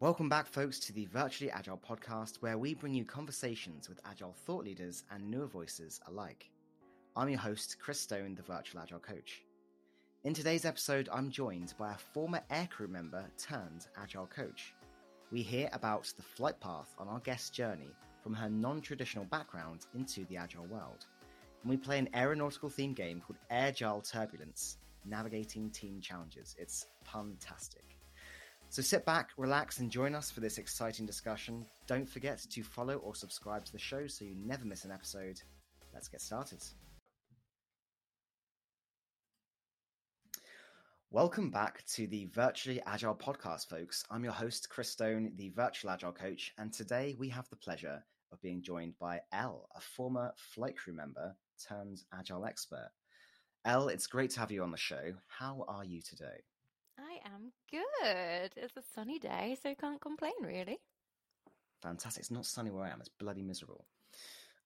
Welcome back, folks, to the Virtually Agile podcast, where we bring you conversations with Agile thought leaders and newer voices alike. I'm your host, Chris Stone, the Virtual Agile Coach. In today's episode, I'm joined by a former aircrew member turned Agile Coach. We hear about the flight path on our guest's journey from her non traditional background into the Agile world. And we play an aeronautical themed game called Agile Turbulence Navigating Team Challenges. It's fantastic. So sit back, relax, and join us for this exciting discussion. Don't forget to follow or subscribe to the show so you never miss an episode. Let's get started. Welcome back to the Virtually Agile podcast, folks. I'm your host, Chris Stone, the Virtual Agile Coach, and today we have the pleasure of being joined by Elle, a former flight crew member turned Agile expert. Elle, it's great to have you on the show. How are you today? Am good. It's a sunny day, so can't complain really. Fantastic. It's not sunny where I am. It's bloody miserable.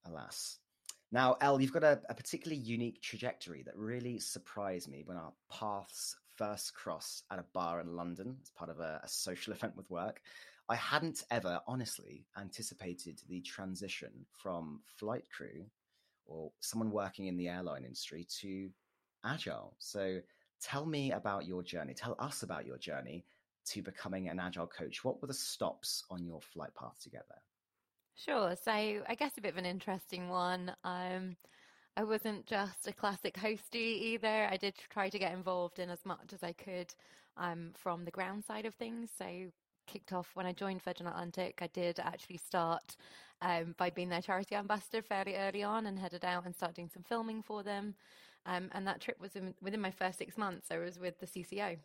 Alas. Now, Elle, you've got a, a particularly unique trajectory that really surprised me when our paths first crossed at a bar in London as part of a, a social event with work. I hadn't ever, honestly, anticipated the transition from flight crew or someone working in the airline industry to agile. So Tell me about your journey. Tell us about your journey to becoming an agile coach. What were the stops on your flight path together? Sure. So I guess a bit of an interesting one. Um, I wasn't just a classic hosty either. I did try to get involved in as much as I could um, from the ground side of things. So kicked off when I joined Virgin Atlantic. I did actually start um, by being their charity ambassador fairly early on and headed out and started doing some filming for them. Um, and that trip was in, within my first six months. I was with the CCO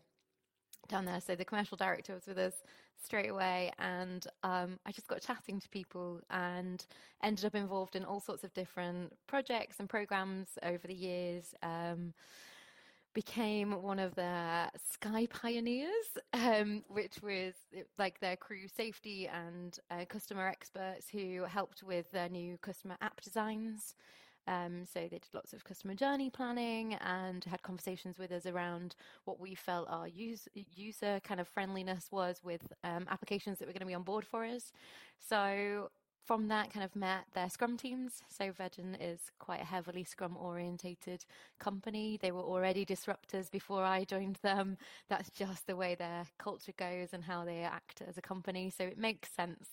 down there. So the commercial director was with us straight away, and um, I just got chatting to people and ended up involved in all sorts of different projects and programs over the years. Um, became one of their Sky Pioneers, um, which was like their crew safety and uh, customer experts who helped with their new customer app designs. Um, so they did lots of customer journey planning and had conversations with us around what we felt our use, user kind of friendliness was with um, applications that were going to be on board for us. So from that kind of met their scrum teams. So virgin is quite a heavily scrum orientated company. They were already disruptors before i joined them. That's just the way their culture goes and how they act as a company. So it makes sense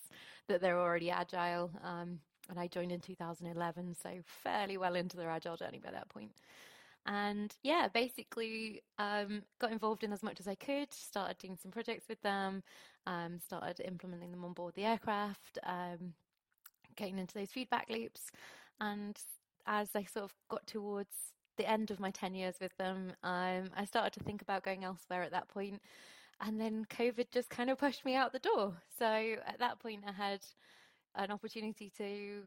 that they're already agile um, and I joined in 2011, so fairly well into their agile journey by that point. And yeah, basically um, got involved in as much as I could. Started doing some projects with them. Um, started implementing them on board the aircraft. Um, getting into those feedback loops, and as I sort of got towards the end of my 10 years with them, um, I started to think about going elsewhere at that point. And then COVID just kind of pushed me out the door. So at that point, I had an opportunity to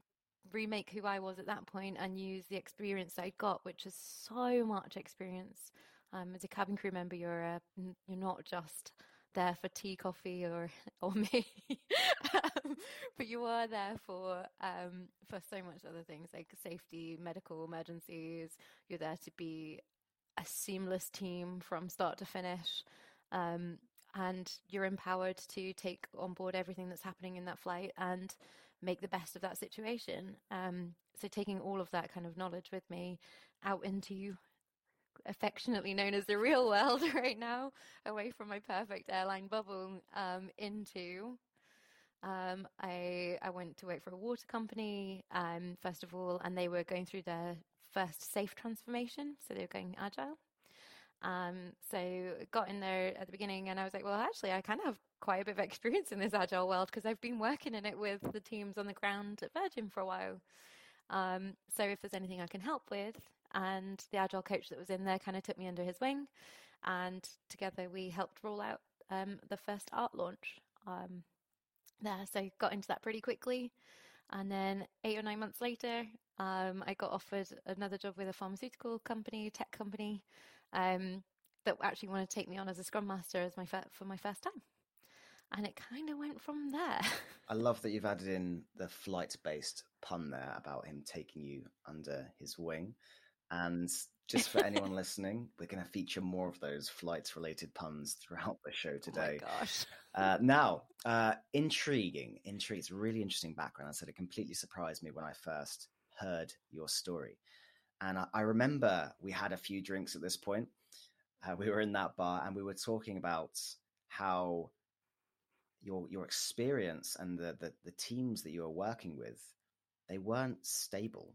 remake who I was at that point and use the experience I got, which is so much experience. Um, as a cabin crew member, you're uh, you're not just there for tea, coffee, or or me, um, but you are there for um, for so much other things like safety, medical emergencies. You're there to be a seamless team from start to finish. Um, and you're empowered to take on board everything that's happening in that flight and make the best of that situation. Um, so taking all of that kind of knowledge with me out into affectionately known as the real world right now, away from my perfect airline bubble, um, into um, I I went to work for a water company um, first of all, and they were going through their first SAFe transformation, so they were going agile. Um, so got in there at the beginning and I was like, well, actually, I kind of have quite a bit of experience in this agile world because I've been working in it with the teams on the ground at Virgin for a while. Um, so if there's anything I can help with, and the agile coach that was in there kind of took me under his wing, and together we helped roll out um, the first ART launch um, there. So got into that pretty quickly, and then eight or nine months later, um, I got offered another job with a pharmaceutical company, tech company, um, that actually wanted to take me on as a scrum master as my fir- for my first time. And it kind of went from there. I love that you've added in the flight based pun there about him taking you under his wing. And just for anyone listening, we're going to feature more of those flights related puns throughout the show today. Oh gosh. Uh, now, uh, intriguing, intrigue. It's really interesting background. I said it completely surprised me when I first heard your story. And I, I remember we had a few drinks at this point. Uh, we were in that bar and we were talking about how your your experience and the, the the teams that you were working with they weren't stable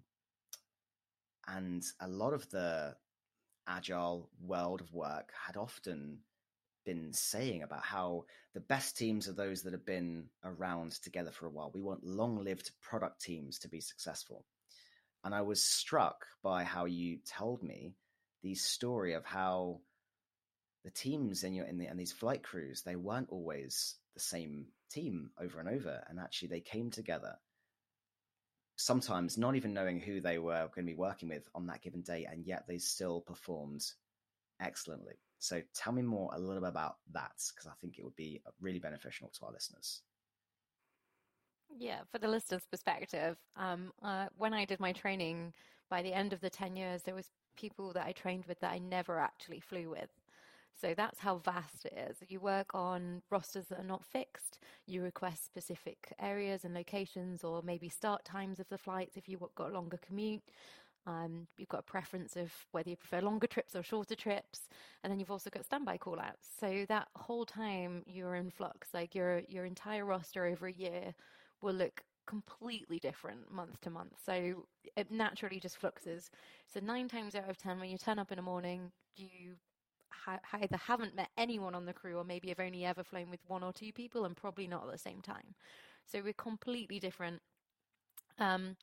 and a lot of the agile world of work had often been saying about how the best teams are those that have been around together for a while. We want long lived product teams to be successful. And I was struck by how you told me the story of how the teams in your in, the, in these flight crews they weren't always the same team over and over, and actually they came together. Sometimes not even knowing who they were going to be working with on that given day, and yet they still performed excellently. So tell me more a little bit about that because I think it would be uh, really beneficial to our listeners. Yeah, for the listener's perspective, um, uh, when I did my training, by the end of the 10 years, there was people that I trained with that I never actually flew with. So that's how vast it is. You work on rosters that are not fixed. You request specific areas and locations, or maybe start times of the flights if you've got a longer commute. Um, you've got a preference of whether you prefer longer trips or shorter trips, and then you've also got standby callouts. So that whole time you're in flux, like your your entire roster over a year will look completely different month to month. So it naturally just fluxes. So nine times out of ten, when you turn up in the morning, you ha- either haven't met anyone on the crew or maybe have only ever flown with one or two people and probably not at the same time. So we're completely different. Um,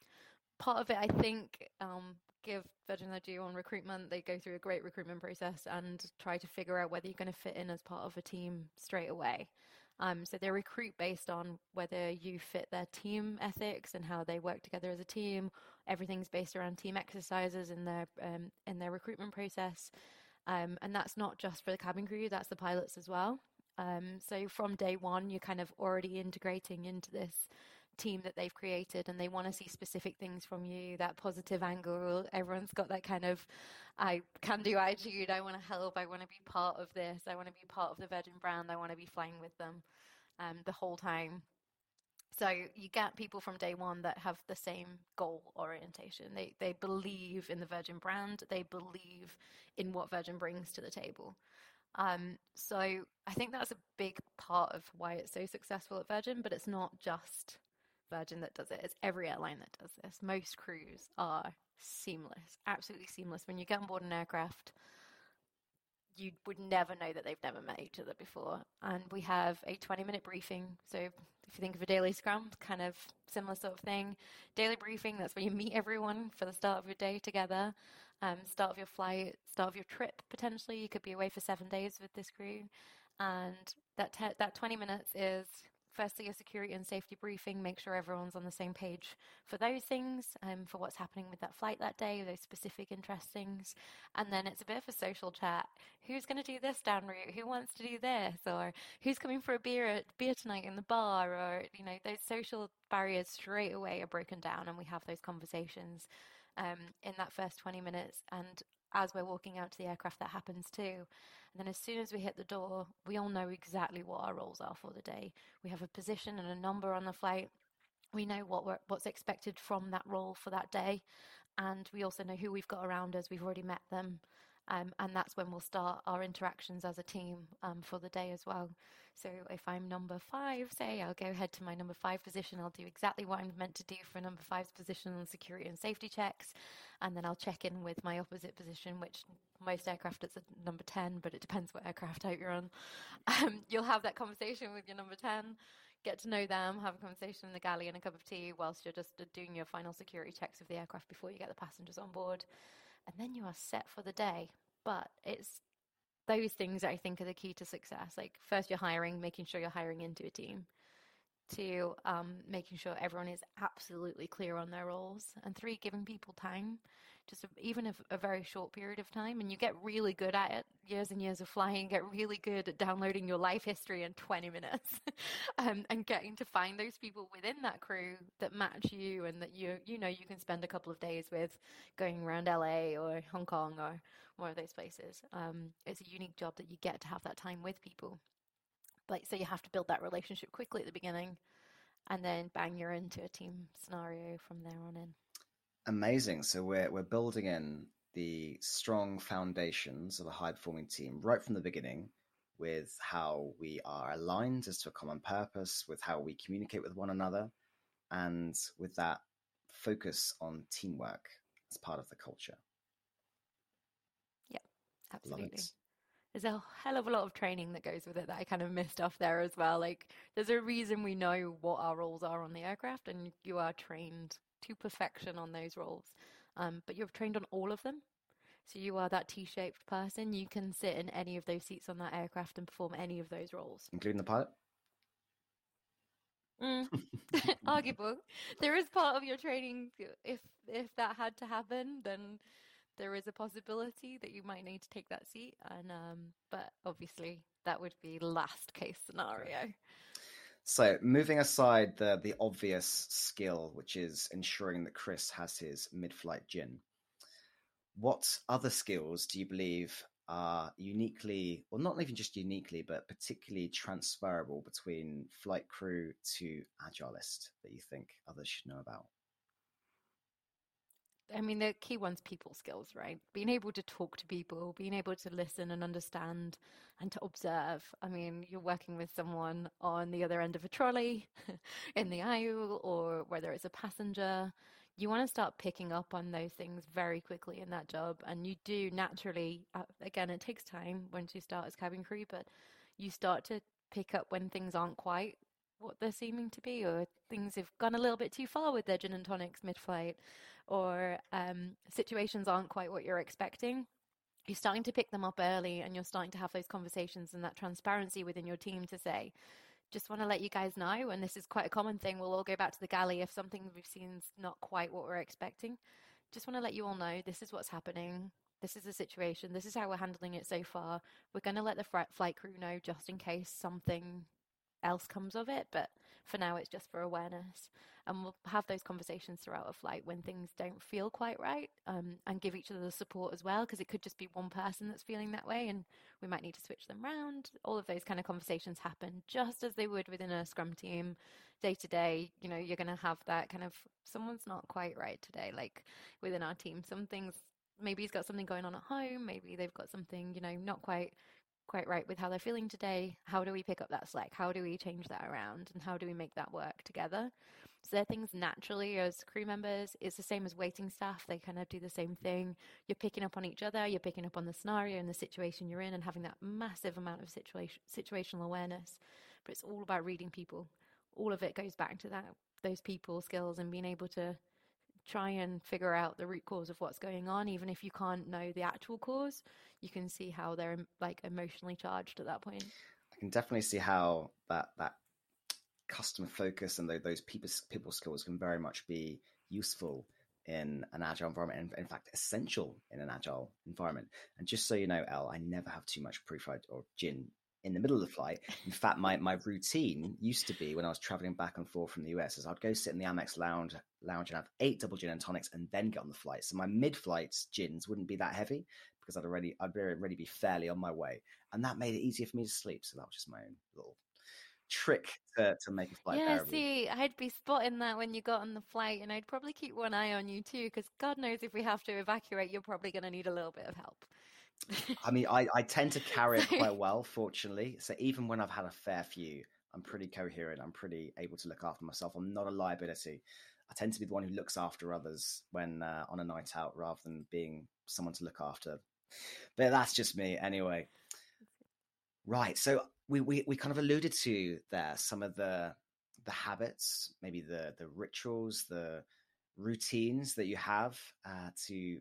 part of it, I think, um, give Virgin their on recruitment. They go through a great recruitment process and try to figure out whether you're going to fit in as part of a team straight away. Um, so they recruit based on whether you fit their team ethics and how they work together as a team. Everything's based around team exercises in their um, in their recruitment process. Um, and that's not just for the cabin crew, that's the pilots as well. Um, so from day one, you're kind of already integrating into this team that they've created and they want to see specific things from you that positive angle everyone's got that kind of i can do attitude i want to help i want to be part of this i want to be part of the virgin brand i want to be flying with them um, the whole time so you get people from day one that have the same goal orientation. They they believe in the Virgin brand. They believe in what Virgin brings to the table. Um, so I think that's a big part of why it's so successful at Virgin. But it's not just Virgin that does it. It's every airline that does this. Most crews are seamless, absolutely seamless. When you get on board an aircraft, you would never know that they've never met each other before. And we have a 20 minute briefing. So if you think of a daily scrum, kind of similar sort of thing. Daily briefing, that's where you meet everyone for the start of your day together, um, start of your flight, start of your trip potentially. You could be away for seven days with this crew. And that, te- that 20 minutes is firstly a security and safety briefing, make sure everyone's on the same page for those things, um, for what's happening with that flight that day, those specific interest things. And then it's a bit of a social chat. Who's going to do this down route? Who wants to do this? Or who's coming for a beer at beer tonight in the bar? Or, you know, those social barriers straight away are broken down and we have those conversations um, in that first 20 minutes. And as we're walking out to the aircraft, that happens too. And then as soon as we hit the door, we all know exactly what our roles are for the day. We have a position and a number on the flight. We know what what's expected from that role for that day. And we also know who we've got around us. We've already met them. Um, and that's when we'll start our interactions as a team um, for the day as well. So if I'm number five, say, I'll go ahead to my number five position. I'll do exactly what I'm meant to do for number five's position on security and safety checks. And then I'll check in with my opposite position, which most aircraft at number 10, but it depends what aircraft type you're on. Um, you'll have that conversation with your number 10 get to know them, have a conversation in the galley and a cup of tea whilst you're just doing your final security checks of the aircraft before you get the passengers on board and then you are set for the day. But it's those things that I think are the key to success. Like first, you're hiring, making sure you're hiring into a team. Two, um, making sure everyone is absolutely clear on their roles, and three, giving people time just a, even a, a, very short period of time, and you get really good at it. Years and years of flying, get really good at downloading your life history in 20 minutes, um, and getting to find those people within that crew that match you and that you you know you can spend a couple of days with, going around LA or Hong Kong or one of those places. Um, it's a unique job that you get to have that time with people. But so you have to build that relationship quickly at the beginning, and then bang, you're into a team scenario from there on in. Amazing. So we're we're building in the strong foundations of a high performing team right from the beginning with how we are aligned as to a common purpose, with how we communicate with one another, and with that focus on teamwork as part of the culture. Yeah, absolutely. There's a hell of a lot of training that goes with it that I kind of missed off there as well. Like, there's a reason we know what our roles are on the aircraft, and you are trained to perfection on those roles. Um, but you're trained on all of them. So you are that T-shaped person. You can sit in any of those seats on that aircraft and perform any of those roles, including the pilot. Mm. Arguable. There is part of your training. If if that had to happen, then there is a possibility that you might need to take that seat. And um, but obviously that would be last case scenario. So, moving aside the the obvious skill, which is ensuring that Chris has his mid-flight gin, what other skills do you believe are uniquely, or not even just uniquely, but particularly transferable between flight crew to agilist that you think others should know about? I mean, the key one's people skills, right? Being able to talk to people, being able to listen and understand and to observe. I mean, you're working with someone on the other end of a trolley in the aisle or whether it's a passenger. You want to start picking up on those things very quickly in that job. And you do naturally, uh, again, it takes time once you start as cabin crew, but you start to pick up when things aren't quite what they're seeming to be, or things have gone a little bit too far with their gin and tonics mid flight, or um, situations aren't quite what you're expecting. You're starting to pick them up early and you're starting to have those conversations and that transparency within your team to say, just want to let you guys know, and this is quite a common thing. We'll all go back to the galley if something we've seen is not quite what we're expecting. Just want to let you all know this is what's happening. This is the situation. This is how we're handling it so far. We're going to let the flight crew know just in case something else comes of it, but for now it's just for awareness. And we'll have those conversations throughout a flight when things don't feel quite right um, and give each other the support as well, because it could just be one person that's feeling that way and we might need to switch them around. All of those kind of conversations happen just as they would within a scrum team day to day. You know, you're going to have that kind of someone's not quite right today, like within our team. Some things maybe he's got something going on at home maybe they've got something you know not quite quite right with how they're feeling today. How do we pick up that slack? How do we change that around? And how do we make that work together? So they're things naturally as crew members. It's the same as waiting staff. They kind of do the same thing. You're picking up on each other. You're picking up on the scenario and the situation you're in and having that massive amount of situation, situational awareness. But it's all about reading people. All of it goes back to that, those people skills and being able to try and figure out the root cause of what's going on even if you can't know the actual cause you can see how they're like emotionally charged at that point. I can definitely see how that that customer focus and those people people skills can very much be useful in an agile environment and in fact essential in an agile environment. And just so you know l i never have too much pre-flight or gin in the middle of the flight. In fact, my, my routine used to be when I was traveling back and forth from the US is I'd go sit in the Amex lounge lounge and have eight double gin and tonics and then get on the flight. So my mid flight gins wouldn't be that heavy because I'd already I'd already be fairly on my way. And that made it easier for me to sleep. So that was just my own little trick to, to make a flight yeah bearable. see i'd be spotting that when you got on the flight and i'd probably keep one eye on you too because god knows if we have to evacuate you're probably going to need a little bit of help I mean, I, I tend to carry it quite well, fortunately. So even when I've had a fair few, I'm pretty coherent. I'm pretty able to look after myself. I'm not a liability. I tend to be the one who looks after others when uh, on a night out rather than being someone to look after. But that's just me anyway. Right. So we, we, we kind of alluded to there some of the the habits, maybe the the rituals, the routines that you have uh, to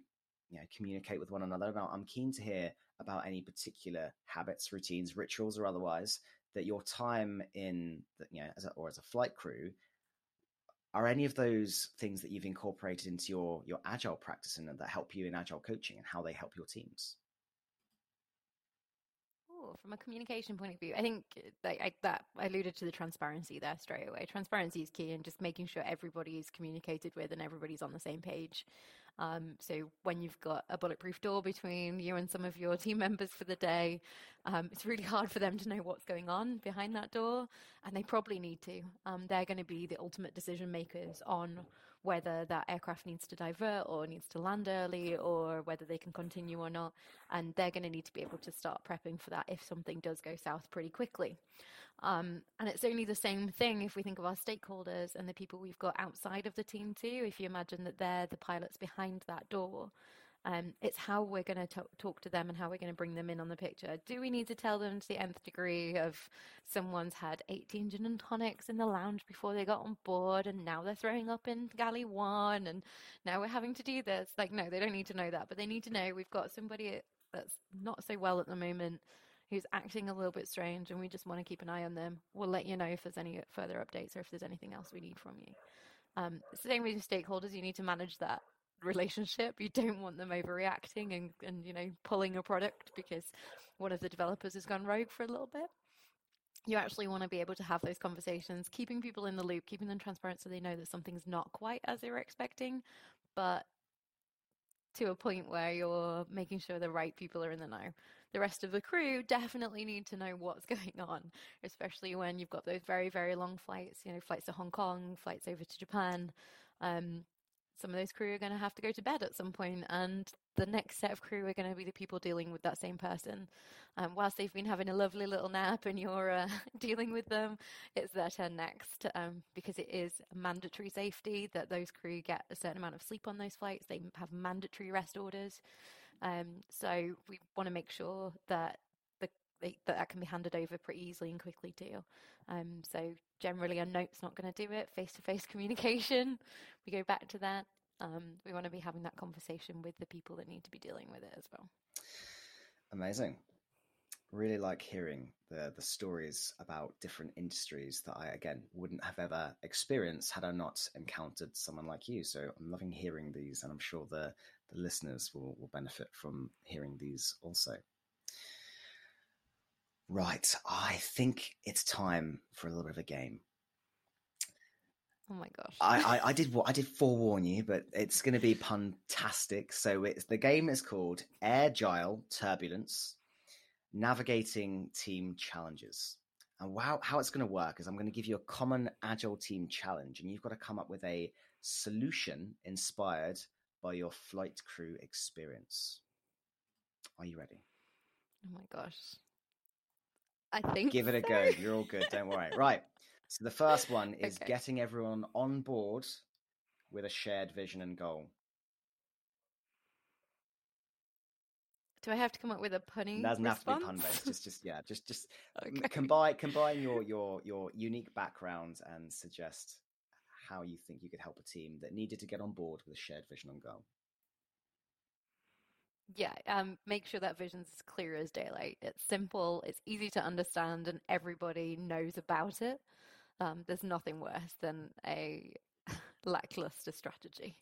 you know communicate with one another. Now, I'm keen to hear about any particular habits, routines, rituals, or otherwise that your time in the, you know as a, or as a flight crew are any of those things that you've incorporated into your your agile practice and that help you in agile coaching and how they help your teams? Oh, from a communication point of view, I think uh, like, I, that I alluded to the transparency there straight away. Transparency is key, and just making sure everybody is communicated with and everybody's on the same page. Um, so when you've got a bulletproof door between you and some of your team members for the day, um, it's really hard for them to know what's going on behind that door, and they probably need to. Um, they're going to be the ultimate decision makers on whether that aircraft needs to divert or needs to land early or whether they can continue or not. And they're going to need to be able to start prepping for that if something does go south pretty quickly. Um, and it's only the same thing if we think of our stakeholders and the people we've got outside of the team too. If you imagine that they're the pilots behind that door, um, it's how we're going to talk to them and how we're going to bring them in on the picture. Do we need to tell them to the nth degree of someone's had 18 gin and tonics in the lounge before they got on board and now they're throwing up in galley one and now we're having to do this? Like, no, they don't need to know that, but they need to know we've got somebody that's not so well at the moment who's acting a little bit strange and we just want to keep an eye on them. We'll let you know if there's any further updates or if there's anything else we need from you. Um, same with your stakeholders, you need to manage that relationship. You don't want them overreacting and, and you know pulling a product because one of the developers has gone rogue for a little bit. You actually want to be able to have those conversations, keeping people in the loop, keeping them transparent so they know that something's not quite as they were expecting, but to a point where you're making sure the right people are in the know. The rest of the crew definitely need to know what's going on, especially when you've got those very, very long flights, you know, flights to Hong Kong, flights over to Japan. Um, some of those crew are going to have to go to bed at some point, and the next set of crew are going to be the people dealing with that same person. Um, whilst they've been having a lovely little nap and you're uh, dealing with them, it's their turn next um, because it is mandatory safety that those crew get a certain amount of sleep on those flights. They have mandatory rest orders. Um, so we want to make sure that that that can be handed over pretty easily and quickly too. Um, so generally, a note's not going to do it. Face-to-face communication, we go back to that. Um, we want to be having that conversation with the people that need to be dealing with it as well. Amazing. Really like hearing the the stories about different industries that I again wouldn't have ever experienced had I not encountered someone like you. So I'm loving hearing these, and I'm sure the the listeners will will benefit from hearing these also. Right, I think it's time for a little bit of a game. Oh my gosh! I, I, I did what I did forewarn you, but it's going to be puntastic. So it's the game is called Agile Turbulence: Navigating Team Challenges. And wow, how it's going to work is I'm going to give you a common agile team challenge, and you've got to come up with a solution inspired by your flight crew experience. Are you ready? Oh my gosh. I think. Give it a so. go. You're all good. Don't worry. Right. So the first one is okay. getting everyone on board with a shared vision and goal. Do I have to come up with a punny? It doesn't response? have to be pun based. Just, just yeah, just, just okay. combine combine your your your unique backgrounds and suggest how you think you could help a team that needed to get on board with a shared vision and goal yeah, um, make sure that vision's as clear as daylight. It's simple, it's easy to understand, and everybody knows about it. Um, there's nothing worse than a lackluster strategy.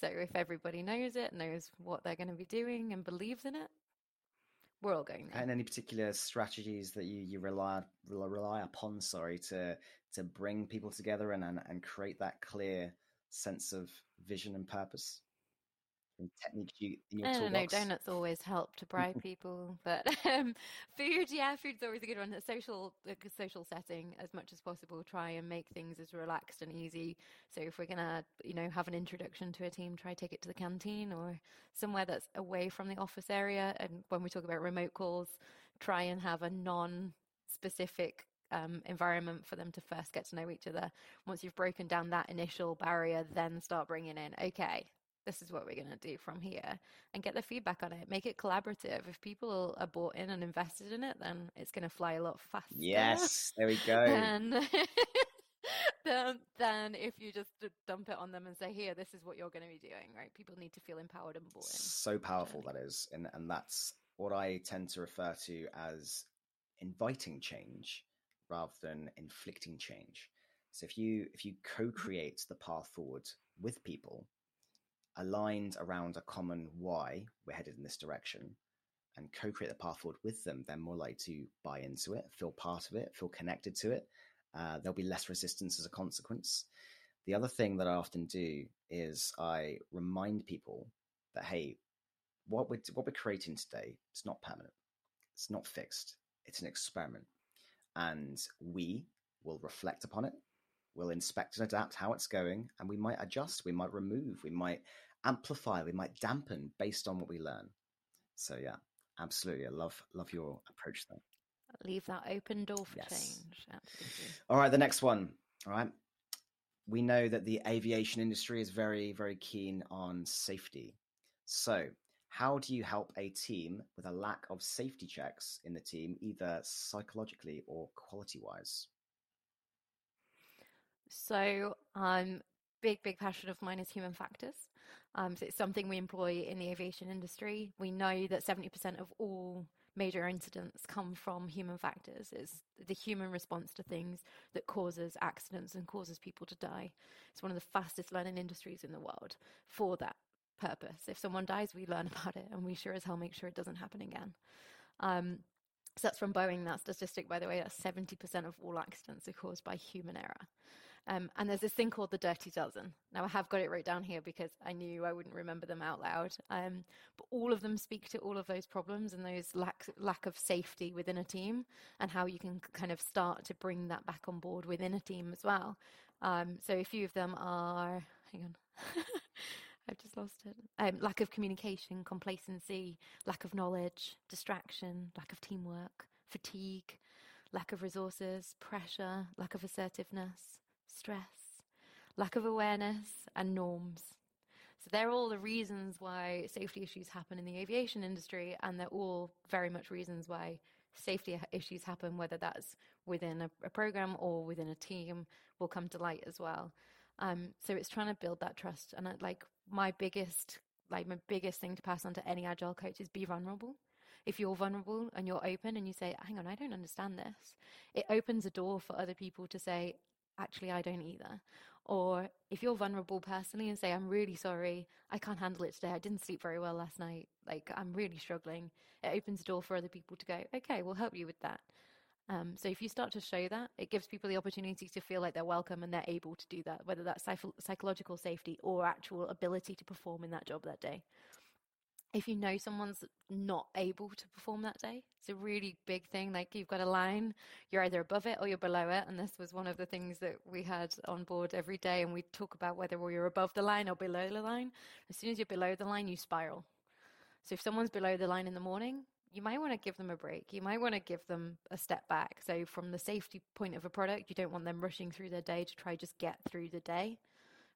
So if everybody knows it, knows what they're going to be doing, and believes in it, we're all going there. And any particular strategies that you, you rely rely upon, sorry, to to bring people together and, and and create that clear sense of vision and purpose? Techniques you in your I don't know. Donuts always help to bribe people, but um, food, yeah, food's always a good one. A social, a social setting, as much as possible, try and make things as relaxed and easy. So if we're gonna, you know, have an introduction to a team, try take it to the canteen or somewhere that's away from the office area. And when we talk about remote calls, try and have a non-specific um, environment for them to first get to know each other. Once you've broken down that initial barrier, then start bringing in, okay, this is what we're going to do from here and get the feedback on it. Make it collaborative. If people are bought in and invested in it then it's going to fly a lot faster yes there we go. than, than, than if you just dump it on them and say here this is what you're going to be doing right? People need to feel empowered and bought in. So powerful that is and, and that's what i tend to refer to as inviting change rather than inflicting change. So if you if you mm-hmm. co-create the path forward with people, aligned around a common why, we're headed in this direction, and co-create the path forward with them, they're more likely to buy into it, feel part of it, feel connected to it. Uh, there'll be less resistance as a consequence. The other thing that I often do is I remind people that hey, what we're what we're creating today is not permanent. It's not fixed. It's an experiment, and we will reflect upon it. We'll inspect and adapt how it's going, and we might adjust. We might remove. We might amplify. We might dampen based on what we learn. So yeah, absolutely. I love love your approach there. Leave that open door for yes. change. Absolutely. All right, the next one. All right. We know that the aviation industry is very, very keen on safety. So, how do you help a team with a lack of safety checks in the team, either psychologically or quality wise? So, um, big, big passion of mine is human factors. Um, so it's something we employ in the aviation industry. We know that 70% of all major incidents come from human factors. It's the human response to things that causes accidents and causes people to die. It's one of the fastest learning industries in the world for that purpose. If someone dies, we learn about it and we sure as hell make sure it doesn't happen again. Um, so that's from Boeing, that statistic, by the way, that 70% of all accidents are caused by human error. Um, and there's this thing called the Dirty Dozen. Now, I have got it wrote down here because I knew I wouldn't remember them out loud. Um, but all of them speak to all of those problems and those lack, lack of safety within a team and how you can kind of start to bring that back on board within a team as well. Um, so a few of them are, hang on. I've just lost it. Um, lack of communication, complacency, lack of knowledge, distraction, lack of teamwork, fatigue, lack of resources, pressure, lack of assertiveness, stress, lack of awareness, and norms. So they're all the reasons why safety issues happen in the aviation industry, and they're all very much reasons why safety issues happen, whether that's within a, a program or within a team, will come to light as well. Um, so it's trying to build that trust, and like my biggest, like my biggest thing to pass on to any agile coach is be vulnerable if you're vulnerable and you're open and you say, hang on, I don't understand this, it opens a door for other people to say, actually, I don't either. Or if you're vulnerable personally and say, I'm really sorry, I can't handle it today, I didn't sleep very well last night, like I'm really struggling, it opens the door for other people to go, okay, we'll help you with that. Um, so if you start to show that, it gives people the opportunity to feel like they're welcome and they're able to do that, whether that's psych- psychological safety or actual ability to perform in that job that day if you know someone's not able to perform that day, it's a really big thing. Like you've got a line, you're either above it or you're below it. And this was one of the things that we had on board every day. And we talk about whether you're above the line or below the line. As soon as you're below the line, you spiral. So if someone's below the line in the morning, you might want to give them a break. You might want to give them a step back. So from the safety point of a product, you don't want them rushing through their day to try just get through the day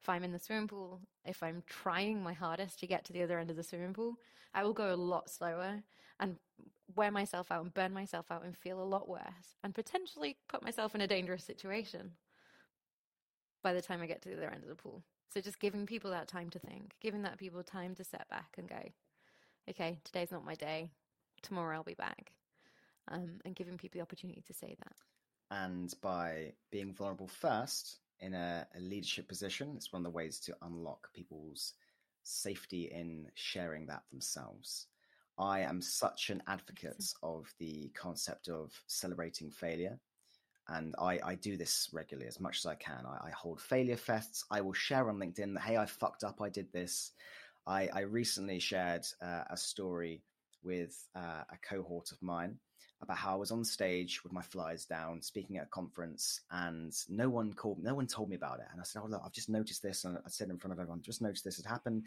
if I'm in the swimming pool, if I'm trying my hardest to get to the other end of the swimming pool, I will go a lot slower and wear myself out and burn myself out and feel a lot worse and potentially put myself in a dangerous situation by the time I get to the other end of the pool. So just giving people that time to think, giving that people time to step back and go, okay, today's not my day. Tomorrow I'll be back. Um, and giving people the opportunity to say that. And by being vulnerable first, in a, a, leadership position. It's one of the ways to unlock people's safety in sharing that themselves. I am such an advocate of the concept of celebrating failure. And I, I do this regularly as much as I can. I, I hold failure fests. I will share on LinkedIn that, hey, I fucked up. I did this. I, I recently shared uh, a story with uh, a cohort of mine about how I was on stage with my flyers down, speaking at a conference, and no one called, no one told me about it. And I said, "Oh, look, I've just noticed this," and I said in front of everyone, "Just noticed this had happened."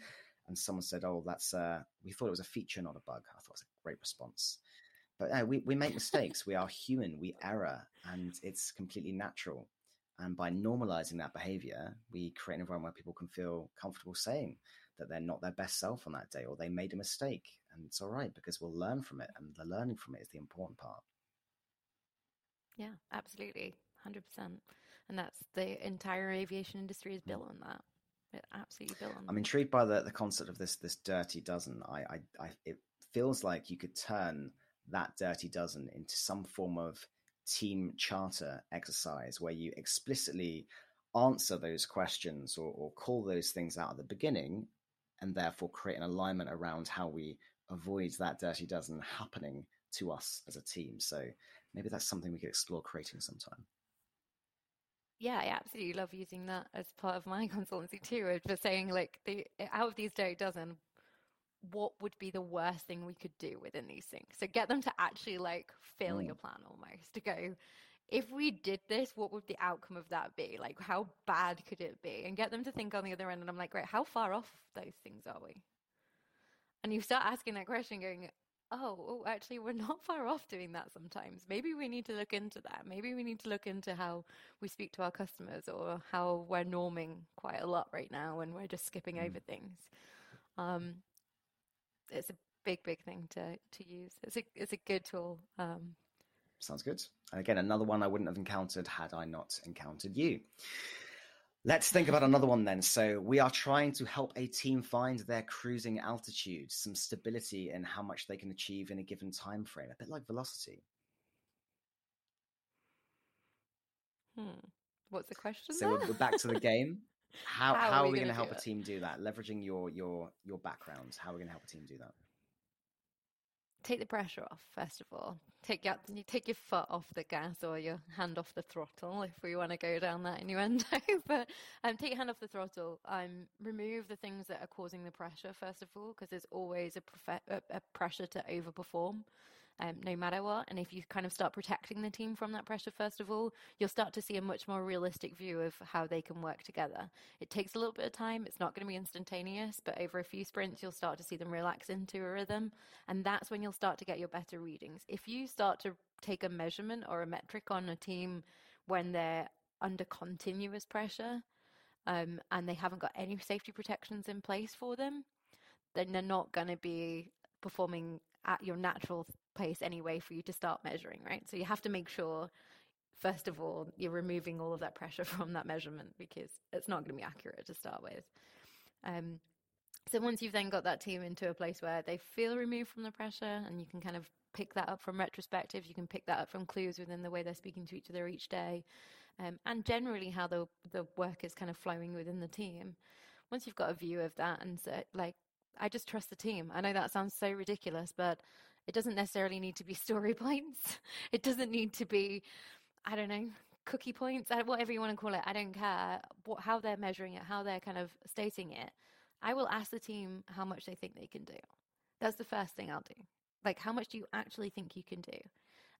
And someone said, "Oh, that's uh, we thought it was a feature, not a bug." I thought it was a great response. But uh, we we make mistakes. we are human. We error, and it's completely natural. And by normalizing that behavior, we create an environment where people can feel comfortable saying that they're not their best self on that day or they made a mistake and it's all right because we'll learn from it and the learning from it is the important part. Yeah absolutely 100% and that's the entire aviation industry is built mm. on that. It absolutely built on i'm intrigued by the, the concept of this this dirty dozen. I, I i it feels like you could turn that dirty dozen into some form of team charter exercise where you explicitly answer those questions or, or call those things out at the beginning and therefore create an alignment around how we avoid that dirty dozen happening to us as a team. So maybe that's something we could explore creating sometime. Yeah, I absolutely love using that as part of my consultancy too. For saying like the out of these dirty dozen, what would be the worst thing we could do within these things? So get them to actually like fail mm. your plan almost to go, if we did this, what would the outcome of that be? Like, how bad could it be? And get them to think on the other end. And I'm like, great, how far off those things are we? And you start asking that question, going, oh, oh, actually, we're not far off doing that sometimes. Maybe we need to look into that. Maybe we need to look into how we speak to our customers or how we're norming quite a lot right now and we're just skipping mm. over things. Um, it's a big, big thing to, to use. It's a, it's a good tool. Um, Sounds good. And again, another one I wouldn't have encountered had I not encountered you. Let's think about another one then. So, we are trying to help a team find their cruising altitude, some stability in how much they can achieve in a given time frame, a bit like velocity. Hmm. What's the question? So we're, we're back to the game. How, how, how are we, going to help a team do that? Leveraging your your your background, how are we going to help a team do that? Take the pressure off first of all. Take your you take your foot off the gas or your hand off the throttle if we want to go down that innuendo. but um, take your hand off the throttle. Um, remove the things that are causing the pressure first of all, because there's always a, profe- a, a pressure to overperform um, no matter what. And if you kind of start protecting the team from that pressure, first of all, you'll start to see a much more realistic view of how they can work together. It takes a little bit of time. It's not going to be instantaneous, but over a few sprints, you'll start to see them relax into a rhythm. And that's when you'll start to get your better readings. If you start to take a measurement or a metric on a team when they're under continuous pressure, um, and they haven't got any safety protections in place for them, then they're not going to be performing at your natural pace anyway for you to start measuring, right? So you have to make sure, first of all, you're removing all of that pressure from that measurement because it's not going to be accurate to start with. Um, so once you've then got that team into a place where they feel removed from the pressure and you can kind of pick that up from retrospectives, you can pick that up from clues within the way they're speaking to each other each day, um, and generally how the the work is kind of flowing within the team. Once you've got a view of that and so, like I just trust the team. I know that sounds so ridiculous, but it doesn't necessarily need to be story points. It doesn't need to be, I don't know, cookie points, uh, whatever you want to call it. I don't care what, how they're measuring it, how they're kind of stating it. I will ask the team how much they think they can do. That's the first thing I'll do. Like, how much do you actually think you can do?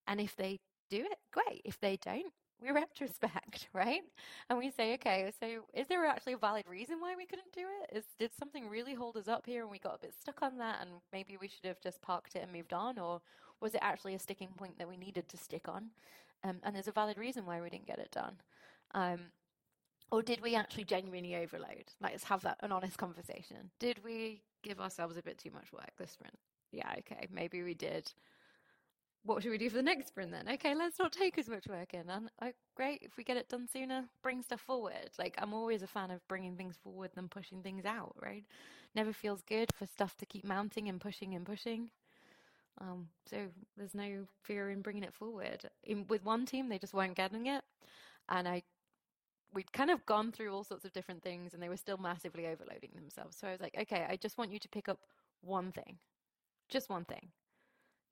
And if they do it, great. If they don't, we retrospect, right? And we say, okay, so is there actually a valid reason why we couldn't do it? Is did something really hold us up here and we got a bit stuck on that and maybe we should have just parked it and moved on, or was it actually a sticking point that we needed to stick on? Um, and there's a valid reason why we didn't get it done. Um, or did we actually genuinely overload? Like, let's have that an honest conversation. Did we give ourselves a bit too much work this sprint? Yeah, okay, maybe we did what should we do for the next sprint then? Okay, let's not take as much work in. And great, if we get it done sooner, bring stuff forward. Like I'm always a fan of bringing things forward than pushing things out. Right? Never feels good for stuff to keep mounting and pushing and pushing. Um, so there's no fear in bringing it forward. In, with one team, they just weren't getting it, and I we'd kind of gone through all sorts of different things, and they were still massively overloading themselves. So I was like, okay, I just want you to pick up one thing, just one thing.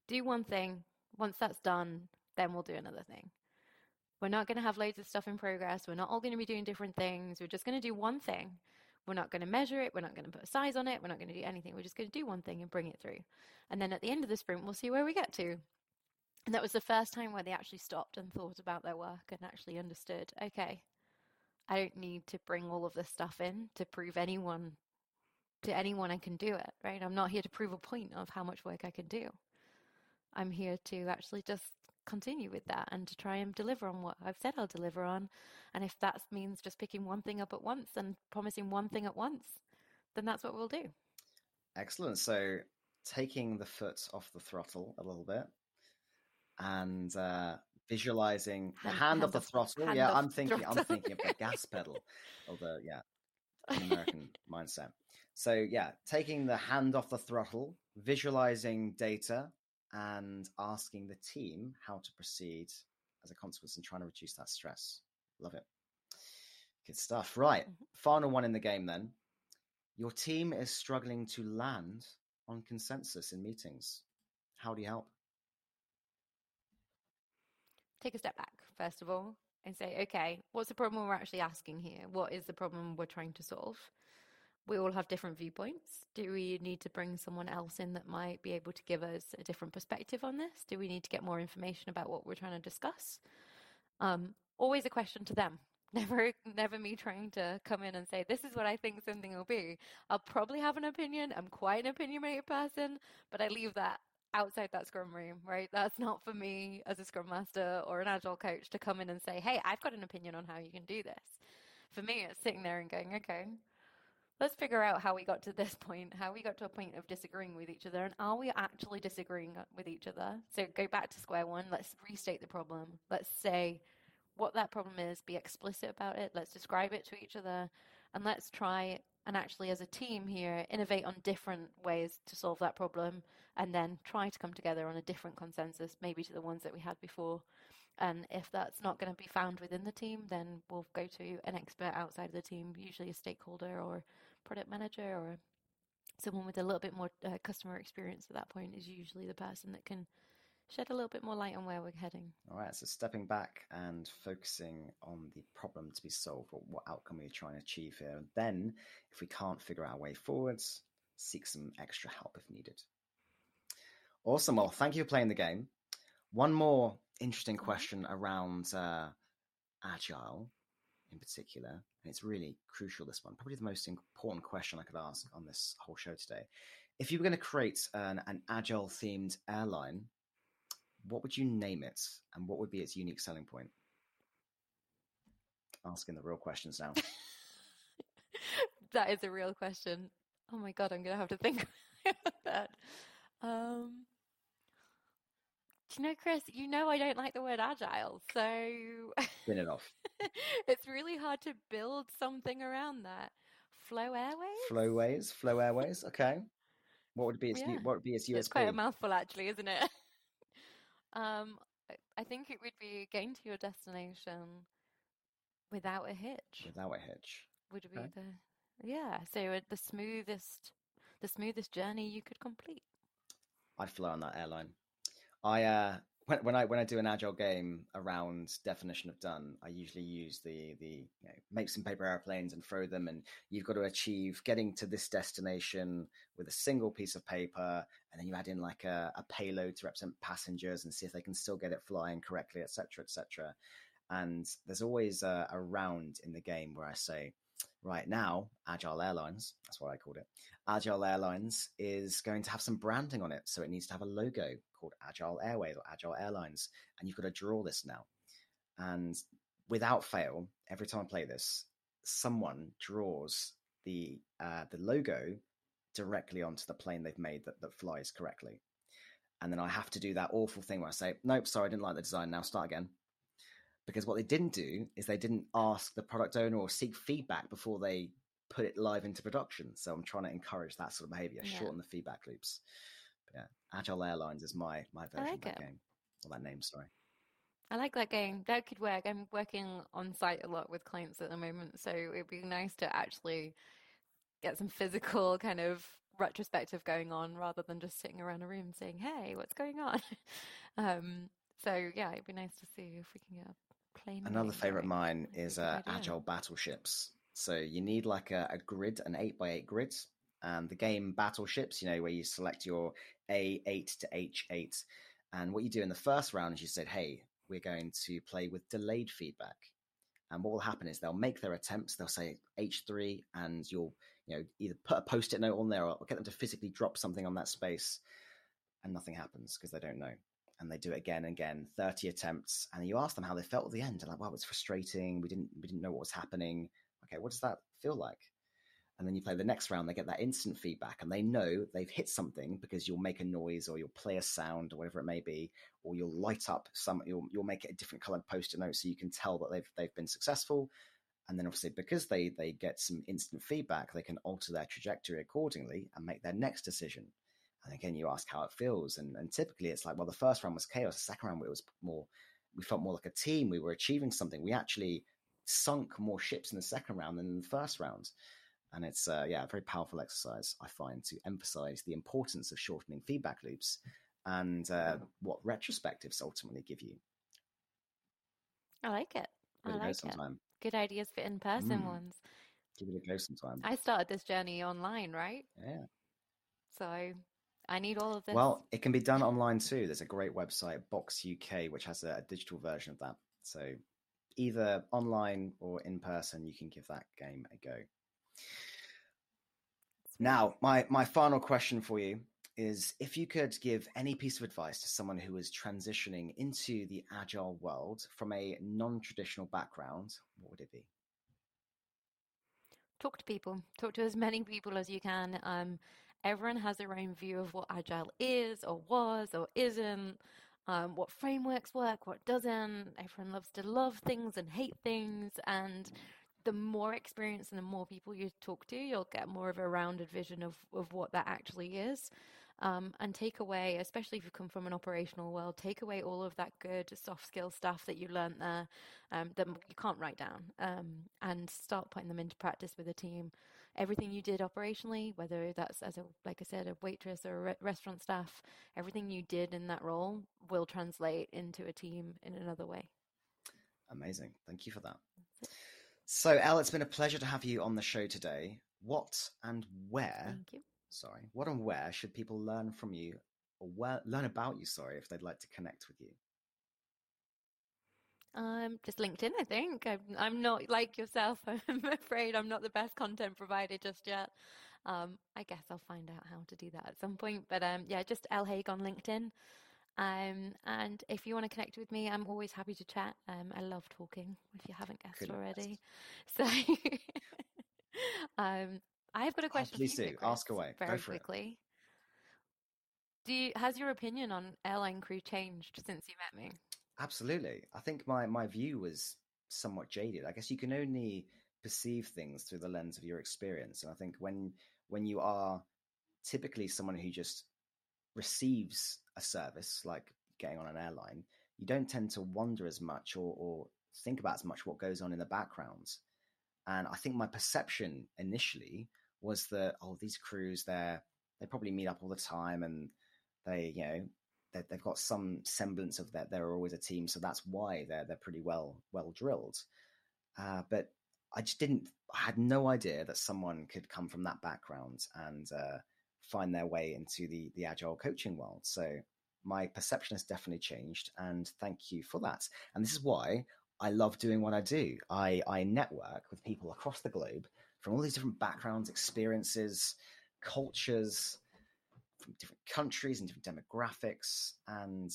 Do one thing, once that's done, then we'll do another thing. We're not going to have loads of stuff in progress. We're not all going to be doing different things. We're just going to do one thing. We're not going to measure it. We're not going to put a size on it. We're not going to do anything. We're just going to do one thing and bring it through. And then at the end of the sprint, we'll see where we get to. And that was the first time where they actually stopped and thought about their work and actually understood okay, I don't need to bring all of this stuff in to prove anyone to anyone I can do it, right? I'm not here to prove a point of how much work I can do. I'm here to actually just continue with that and to try and deliver on what I've said I'll deliver on. And if that means just picking one thing up at once and promising one thing at once, then that's what we'll do. Excellent. So taking the foot off the throttle a little bit and uh, visualizing the hand, hand, of the throttle. Yeah, I'm thinking. Throttle. I'm thinking of the gas pedal, Although the yeah, American mindset. So yeah, taking the hand off the throttle, visualizing data, and asking the team how to proceed as a consequence and trying to reduce that stress. Love it. Good stuff. Right. Mhm. Final one in the game then. Your team is struggling to land on consensus in meetings. How do you help? take a step back first of all and say okay what's the problem we're actually asking here what is the problem we're trying to solve we all have different viewpoints. Do we need to bring someone else in that might be able to give us a different perspective on this? Do we need to get more information about what we're trying to discuss? Um, always a question to them. Never never me trying to come in and say this is what i think something will be. I'll probably have an opinion. I'm quite an opinionated person but i leave that outside that scrum room, right? That's not for me as a scrum master or an agile coach to come in and say, hey, I've got an opinion on how you can do this. For me, it's sitting there and going, okay, let's figure out how we got to this point, how we got to a point of disagreeing with each other, and are we actually disagreeing with each other? So go back to square one, let's restate the problem. Let's say what that problem is, be explicit about it, let's describe it to each other, and let's try and actually as a team here innovate on different ways to solve that problem and then try to come together on a different consensus maybe to the ones that we had before and if that's not going to be found within the team then we'll go to an expert outside of the team usually a stakeholder or product manager or someone with a little bit more uh, customer experience at that point is usually the person that can shed a little bit more light on where we're heading. All right, so stepping back and focusing on the problem to be solved, or what outcome we're trying to achieve here. And then, if we can't figure out a way forwards, seek some extra help if needed. Awesome. Well, thank you for playing the game. One more interesting question around uh, agile in particular, and it's really crucial. This one, probably the most important question I could ask on this whole show today. If you were going to create an, an agile themed airline, what would you name it, and what would be its unique selling point? Asking the real questions now. that is a real question. Oh my god, I'm gonna have to think about that. Um, do you know, Chris? You know I don't like the word agile, so spin it off. it's really hard to build something around that. Flow Airways. Flowways, Flow Airways. Okay. What would be its Yeah. what would be its USP? It's quite a mouthful, actually, isn't it? um, I- think it would be getting to your destination without a hitch. Without a hitch. Would be okay. the yeah. So uh, the smoothest, the smoothest journey you could complete. I'd fly on that airline. I uh, when, when I when I do an agile game around definition of done, I usually use the the you know, make some paper airplanes and throw them, and you've got to achieve getting to this destination with a single piece of paper, and then you add in like a, a payload to represent passengers and see if they can still get it flying correctly, etc., etc. And there's always a, a round in the game where I say, right now, Agile Airlines, that's what I called it, Agile Airlines is going to have some branding on it. So it needs to have a logo called Agile Airways or Agile Airlines. And you've got to draw this now. And without fail, every time I play this, someone draws the uh, the logo directly onto the plane they've made that, that flies correctly. And then I have to do that awful thing where I say, nope, sorry, I didn't like the design. Now start again because what they didn't do is they didn't ask the product owner or seek feedback before they put it live into production. So I'm trying to encourage that sort of behavior, Yeah. shorten the feedback loops. But yeah, Agile Airlines is my my version like of that it. game or that name. Sorry. I like that game. That could work. I'm working on site a lot with clients at the moment, so it'd be nice to actually get some physical kind of retrospective going on rather than just sitting around a room saying, "Hey, what's going on?" um, so yeah, it'd be nice to see if we can get. Another favorite of mine That'd be a is uh. Agile Battleships. So you need like a, a grid, an eight by eight grid, and the game Battleships. You know where you select your A eight to H eight, and what you do in the first round is you said, "Hey, we're going to play with delayed feedback." And what will happen is they'll make their attempts. They'll say H three, and you'll you know either put a post-it note on there or get them to physically drop something on that space, and nothing happens because they don't know and they do it again and again 30 attempts and you ask them how they felt at the end and like wow it's frustrating. We didn't we didn't know what was happening. Okay what does that feel like? And then you play the next round they get that instant feedback and they know they've hit something because you'll make a noise or you'll play a sound or whatever it may be or you'll light up some you'll, you'll make it a different colored post-it note so you can tell that they've they've been successful. And then obviously because they they get some instant feedback they can alter their trajectory accordingly and make their next decision and again you ask how it feels and, and typically it's like well the first round was chaos the second round it was more we felt more like a team. We were achieving something. We actually sunk more ships in the second round than in the first round. And it's uh, yeah, a very powerful exercise I find to emphasize the importance of shortening feedback loops and uh, what retrospectives ultimately give you. I like it. Give I it a go like it. sometime. Good ideas for in-person Mm. ones. Give it a go sometime. I started this journey online, right? Yeah. So I need all of this. Well, it can be done online too. There's a great website, Box UK, which has a, a digital version of that. So either online or in person, you can give that game a go. Now, my, my final question for you is if you could give any piece of advice to someone who is transitioning into the agile world from a non traditional background, what would it be? talk to people. Talk to as many people as you can. Um, everyone has their own view of what agile is or was or isn't. Um, what frameworks work, what doesn't. Everyone loves to love things and hate things, and the more experience and the more people you talk to, you'll get more of a rounded vision of, of what that actually is. Um, and take away, especially if you come from an operational world, take away all of that good soft skill stuff that you learned there um, that you can't write down um, and start putting them into practice with a team. Everything you did operationally, whether that's as a, like I said, a waitress or a re- restaurant staff, everything you did in that role will translate into a team in another way. Amazing. Thank you for that. So, Elle, it's been a pleasure to have you on the show today. What and where, Thank you. sorry, what and where should people learn from you or where, learn about you, sorry, if they'd like to connect with you? Um, just LinkedIn, I think. I'm, I'm not like yourself. I'm afraid I'm not the best content provider just yet. Um, I guess I'll find out how to do that at some point. But um, yeah, just Elle Haigh on LinkedIn. Um, and if you want to connect with me, I'm always happy to chat. Um, I love talking, if you haven't guessed already. So, um, I've got a question please for you, do. Chris, Ask away. Go Very for it. quickly. Do you, has your opinion on airline crew changed since you met me? Absolutely. I think my, my view was somewhat jaded. I guess you can only perceive things through the lens of your experience. And I think when when you are typically someone who just receives a service like getting on an airline, you don't tend to wonder as much or, or think about as much what goes on in the background. And I think my perception initially was that oh, these crews they're they probably meet up all the time and they you know they've got some semblance of that they're always a team, so that's why they're they're pretty well well drilled. Uh, but I just didn't. I had no idea that someone could come from that background and uh, find their way into the the agile coaching world. So my perception has definitely changed, and thank you for that. And this is why I love doing what I do. I I network with people across the globe from all these different backgrounds, experiences, cultures, from different countries and different demographics, and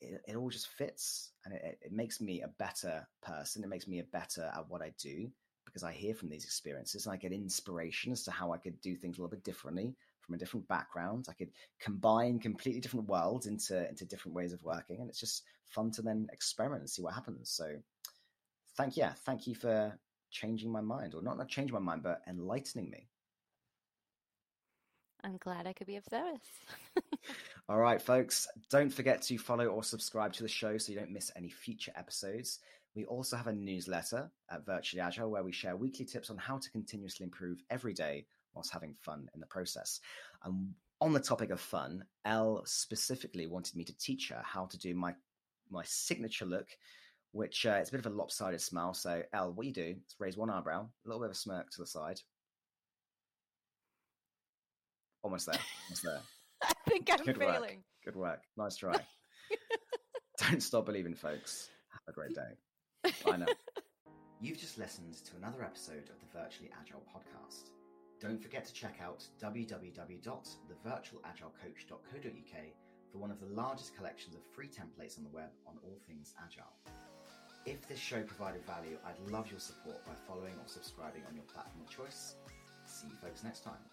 it, it all just fits and it, it makes me a better person. It makes me a better at what I do because I hear from these experiences and I get inspiration as to how I could do things a little bit differently from a different background. I could combine completely different worlds into into different ways of working, and it's just fun to then experiment and see what happens. So, thank yeah, thank you for changing my mind, or not not changing my mind, but enlightening me. I'm glad I could be of service. All right, folks, don't forget to follow or subscribe to the show so you don't miss any future episodes. We also have a newsletter at Virtually Agile where we share weekly tips on how to continuously improve every day whilst having fun in the process. And on the topic of fun, Elle specifically wanted me to teach her how to do my my signature look, which uh, it's a bit of a lopsided smile. So, Elle, what you do is raise one eyebrow, a little bit of a smirk to the side. Almost there. Almost there. I think I'm Good work. failing. Good work. Nice try. Don't stop believing, folks. Have a great day. Bye now. You've just listened to another episode of the Virtually Agile podcast. Don't forget to check out www.thevirtualagilecoach.co.uk for one of the largest collections of free templates on the web on all things agile. If this show provided value, I'd love your support by following or subscribing on your platform of choice. See you folks next time.